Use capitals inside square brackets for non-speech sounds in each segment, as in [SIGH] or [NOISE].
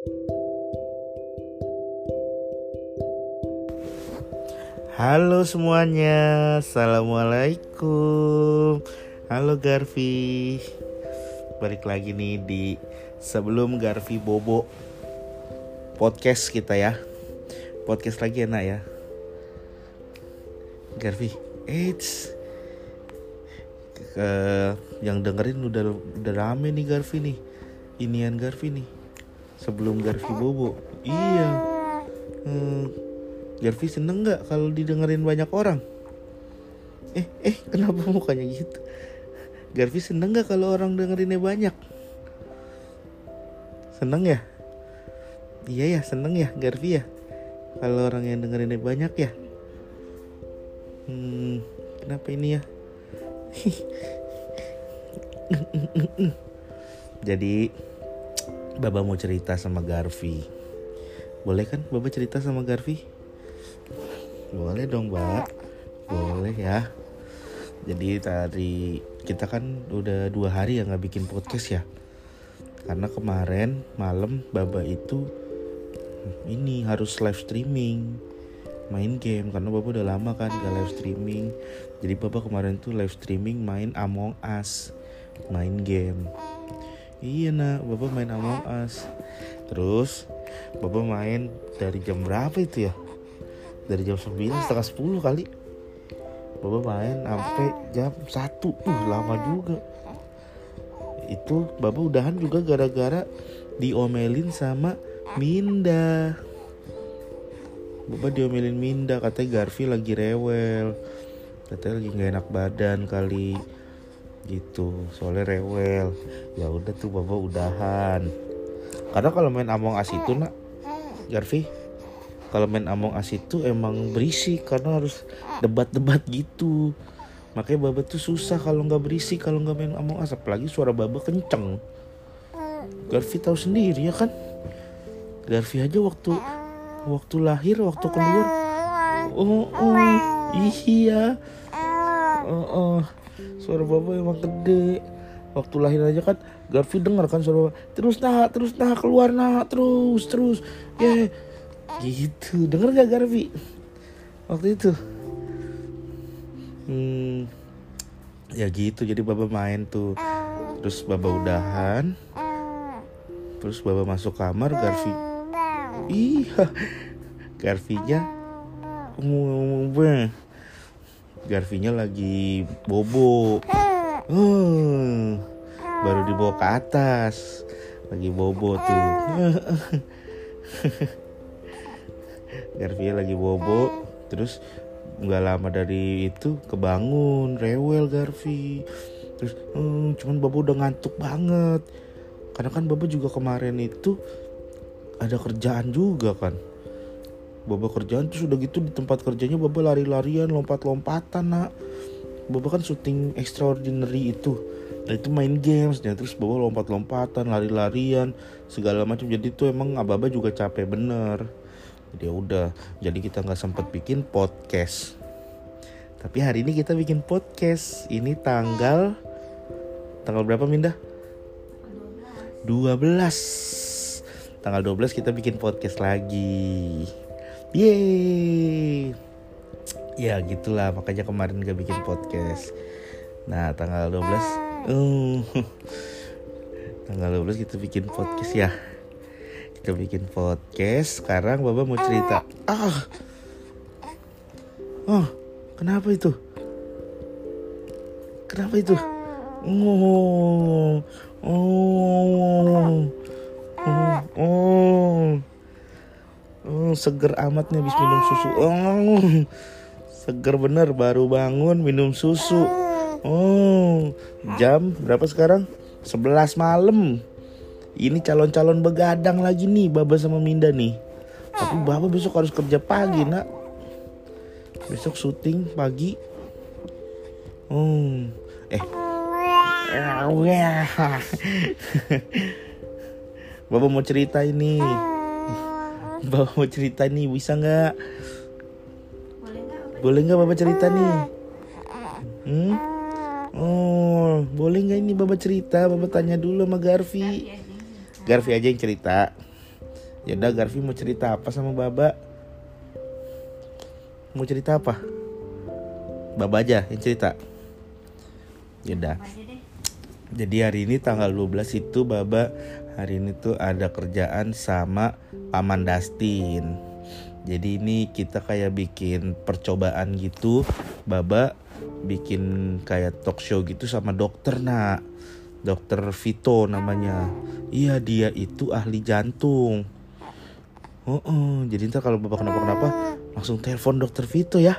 Halo semuanya, Assalamualaikum. Halo Garfi. Balik lagi nih di sebelum Garfi Bobo Podcast kita ya. Podcast lagi enak ya. Garfi, eits. Ke yang dengerin udah udah rame nih Garfi nih. Inian Garfi nih sebelum Garfi Bobo. Iya. Hmm, Garfi seneng nggak kalau didengerin banyak orang? Eh eh kenapa mukanya gitu? Garfi seneng nggak kalau orang dengerinnya banyak? Seneng ya? Iya ya seneng ya Garfi ya? Kalau orang yang dengerinnya banyak ya? Hmm, kenapa ini ya? [LAUGHS] Jadi Baba mau cerita sama Garfi. Boleh kan Baba cerita sama Garfi? Boleh dong Mbak Boleh ya. Jadi tadi kita kan udah dua hari ya nggak bikin podcast ya. Karena kemarin malam Baba itu ini harus live streaming main game. Karena Baba udah lama kan gak live streaming. Jadi Baba kemarin tuh live streaming main Among Us main game iya nak. Baba main Among Us. Terus Baba main dari jam berapa itu ya? Dari jam 9 setengah 10 kali. Baba main sampai jam 1 uh lama juga. Itu Baba udahan juga gara-gara diomelin sama Minda. Bapak diomelin Minda katanya Garfi lagi rewel. Katanya lagi nggak enak badan kali gitu soalnya rewel. Ya udah tuh bapak udahan. Karena kalau main Among Us itu nak Garfi kalau main Among Us itu emang berisik karena harus debat-debat gitu. Makanya bapak tuh susah kalau nggak berisik kalau nggak main Among Us. Apalagi suara bapak kenceng. Garfi tahu sendiri ya kan? Garfi aja waktu waktu lahir waktu keluar. Oh, oh iya. Oh, oh. Suara bapak emang gede. Waktu lahir aja kan Garfi dengar kan suara bapak terus nah terus nah keluar nah terus terus. Ya yeah. gitu. Denger gak Garfi? Waktu itu. Hmm ya gitu. Jadi bapak main tuh. Terus bapak udahan. Terus bapak masuk kamar Garfi Iya, Garfinya, Garfinya lagi bobo. Hmm, baru dibawa ke atas, lagi bobo tuh. [LAUGHS] Garfinya lagi bobo, terus nggak lama dari itu kebangun, rewel Garfi. Terus, hmm, cuman Bobo udah ngantuk banget. Karena kan Bobo juga kemarin itu ada kerjaan juga kan Baba kerjaan tuh sudah gitu di tempat kerjanya Baba lari-larian lompat-lompatan nak. Baba kan syuting extraordinary itu. Nah itu main games dan terus Baba lompat-lompatan lari-larian segala macam. Jadi tuh emang Ababa juga capek bener. Jadi ya udah jadi kita nggak sempet bikin podcast. Tapi hari ini kita bikin podcast. Ini tanggal tanggal berapa Minda? 12 tanggal 12 kita bikin podcast lagi yeay. Ya gitulah. Makanya kemarin gak bikin podcast. Nah tanggal 12 uh, [LAUGHS] tanggal 12 kita bikin podcast ya. Kita bikin podcast. Sekarang Baba mau cerita. Ah. Oh kenapa itu? Kenapa itu? Oh. Oh. Oh, oh. Oh seger amat nih habis minum susu. Oh seger bener baru bangun minum susu. Oh jam berapa sekarang? 11 malam. Ini calon-calon begadang lagi nih Baba sama Minda nih. Tapi Baba besok harus kerja pagi nak. Besok syuting pagi. Oh eh. Bapak mau cerita ini. [LAUGHS] Bapak mau cerita nih, bisa nggak? Boleh nggak Bapak cerita nih? Hmm? Oh, boleh nggak ini Bapak cerita? Bapak tanya dulu sama Garfi. Garfi aja yang cerita. Ya udah Garfi mau cerita apa sama Baba? Mau cerita apa? Baba aja yang cerita. Ya udah. Jadi hari ini tanggal 12 itu Baba hari ini tuh ada kerjaan sama Paman Dustin. Jadi ini kita kayak bikin percobaan gitu. Baba bikin kayak talk show gitu sama dokter nak. Dokter Vito namanya. Iya dia itu ahli jantung. Oh, oh. jadi ntar kalau bapak kenapa-kenapa langsung telepon dokter Vito ya.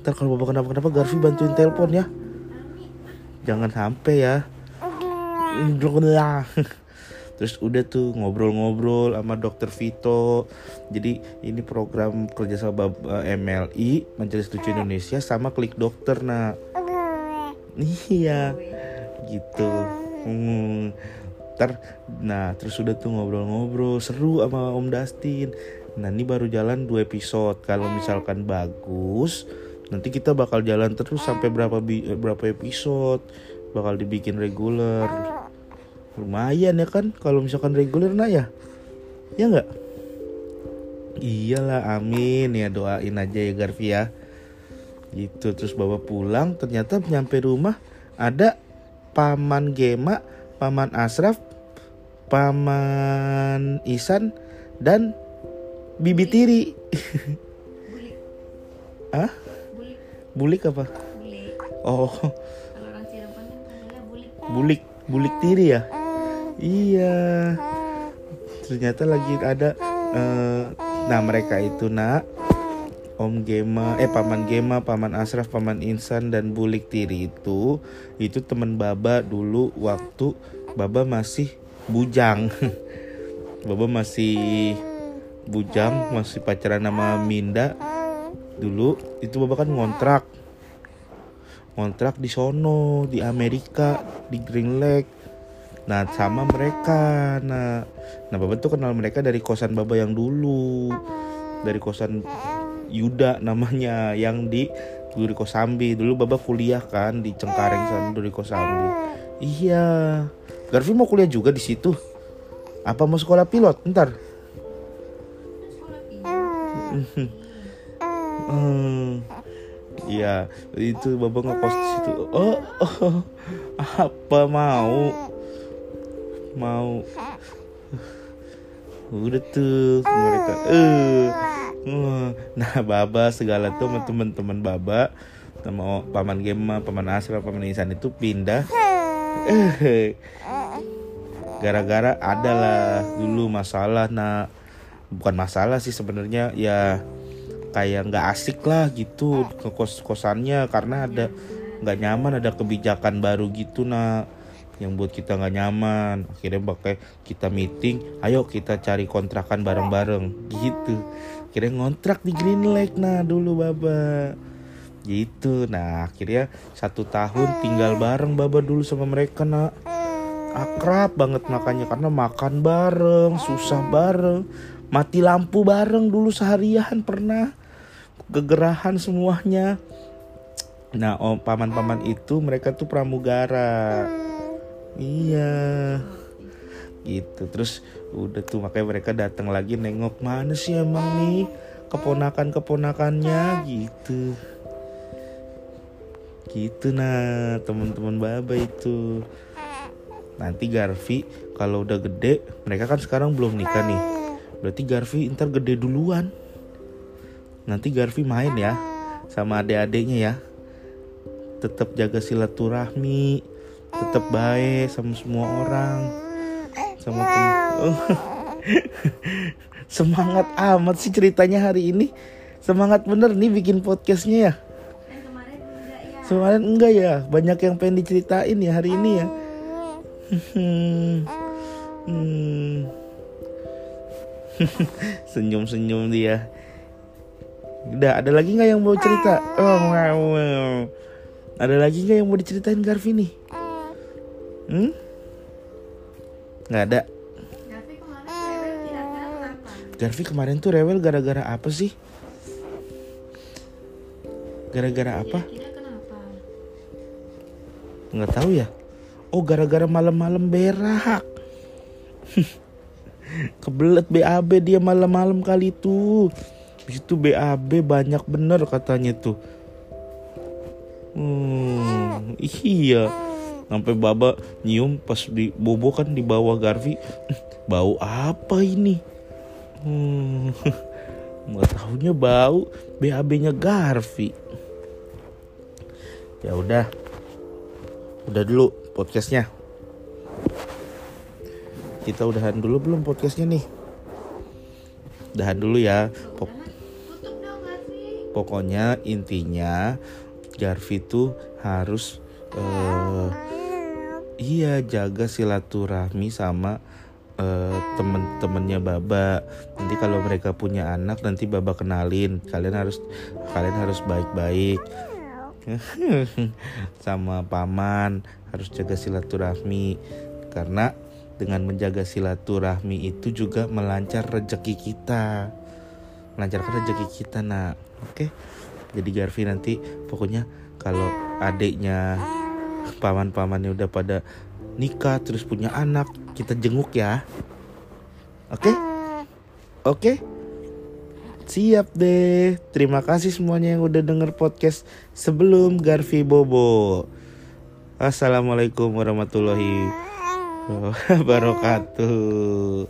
Ntar kalau bapak kenapa-kenapa Garfi bantuin telepon ya. Jangan sampai ya. [LAUGHS] Terus udah tuh ngobrol-ngobrol sama dokter Vito. Jadi ini program kerjasama MLI Majelis Lucu Indonesia sama Klik Dokter nah. Iya gitu. Hmm. Ntar, nah terus udah tuh ngobrol-ngobrol seru sama Om Dustin. Nah ini baru jalan dua episode. Kalau misalkan bagus, nanti kita bakal jalan terus sampai berapa berapa episode. Bakal dibikin reguler. Lumayan ya kan kalau misalkan reguler nah ya. Ya nggak? Iyalah amin ya doain aja ya Garfi ya. Gitu terus bawa pulang ternyata nyampe rumah ada paman Gema, paman Asraf, paman Isan dan Bibi Tiri. Bulik. Hah? Bulik. Bulik apa? Bulik. Oh, Kalau orang Cirebon kan bulik. bulik, bulik tiri ya? Iya. Ternyata lagi ada eh, nah mereka itu nak Om Gema, eh paman Gema, paman Asraf, paman Insan dan Bulik Tiri itu itu teman Baba dulu waktu Baba masih bujang. [LAUGHS] Baba masih bujang, masih pacaran sama Minda. Dulu itu Baba kan ngontrak. Ngontrak di sono, di Amerika, di Green Lake. Nah, sama mereka. Nah, nah Baba tuh kenal mereka dari kosan Baba yang dulu. Dari kosan Yuda namanya yang di Duri Kosambi dulu Baba kuliah kan di Cengkareng sana Duri Kosambi iya Garfi mau kuliah juga di situ apa mau sekolah pilot ntar. Hmm. Iya, itu Baba ngekos di situ. Oh, oh, apa mau? Mau. Udah tuh mereka. Eh. Nah, Baba segala tuh teman-teman Baba sama paman Gema, paman Asra, paman Insan itu pindah. Eh. Gara-gara adalah dulu masalah nah bukan masalah sih sebenarnya ya kayak nggak asik lah gitu ke kos kosannya karena ada nggak nyaman ada kebijakan baru gitu nah yang buat kita nggak nyaman. Akhirnya pakai kita meeting ayo kita cari kontrakan bareng-bareng. Gitu. Akhirnya ngontrak di Green Lake nah dulu baba. Gitu. Nah akhirnya satu tahun tinggal bareng baba dulu sama mereka nak. Akrab banget makanya karena makan bareng susah bareng mati lampu bareng dulu seharian pernah. Kegerahan semuanya. Nah om paman-paman itu mereka tuh pramugara iya. Gitu. Terus udah tuh makanya mereka datang lagi nengok mana sih emang nih keponakan keponakannya gitu. Gitu nah teman-teman baba itu. Nanti Garfi kalau udah gede mereka kan sekarang belum nikah nih. Berarti Garfi ntar gede duluan. Nanti Garfi main ya sama adik-adiknya ya. Tetap jaga silaturahmi tetap baik sama semua orang sama tem- [LAUGHS] semangat amat sih ceritanya hari ini semangat bener nih bikin podcastnya ya kemarin enggak ya. Ya, banyak yang pengen diceritain ya hari ini ya. [LAUGHS] Hmm. [LAUGHS] Senyum-senyum dia. Udah, ada lagi nggak yang mau cerita? Oh, wow. Ada lagi nggak yang mau diceritain Garfi nih? Hmm? Nggak ada. Garfi kemarin tuh rewel gara-gara apa sih? Gara-gara apa? Kenapa? nggak tahu ya oh gara-gara malam-malam berak [LAUGHS] Kebelet BAB dia malam-malam kali tuh. Habis itu BAB banyak bener katanya tuh. Hmm, iya. Sampai baba nyium pas di bobo kan di bawah Garfi. [LAUGHS] Bau apa ini? Hmm. [LAUGHS] Nggak tahunya bau BAB-nya Garfi. Ya udah. Udah dulu podcastnya. Kita udahan dulu belum podcastnya nih? Udahan dulu ya. Pok- pokoknya intinya Garfi tuh harus eh, iya jaga silaturahmi sama eh, temen-temennya Baba. Nanti kalau mereka punya anak nanti Baba kenalin. Kalian harus kalian harus baik-baik. [LAUGHS] sama paman harus jaga silaturahmi karena dengan menjaga silaturahmi itu juga melancar rezeki kita melancarkan rezeki kita nak oke jadi Garfi nanti pokoknya kalau adiknya paman-pamannya udah pada nikah terus punya anak kita jenguk ya. Oke? Oke? Siap deh. Terima kasih semuanya yang udah denger podcast sebelum Garfi Bobo. Assalamualaikum warahmatullahi wabarakatuh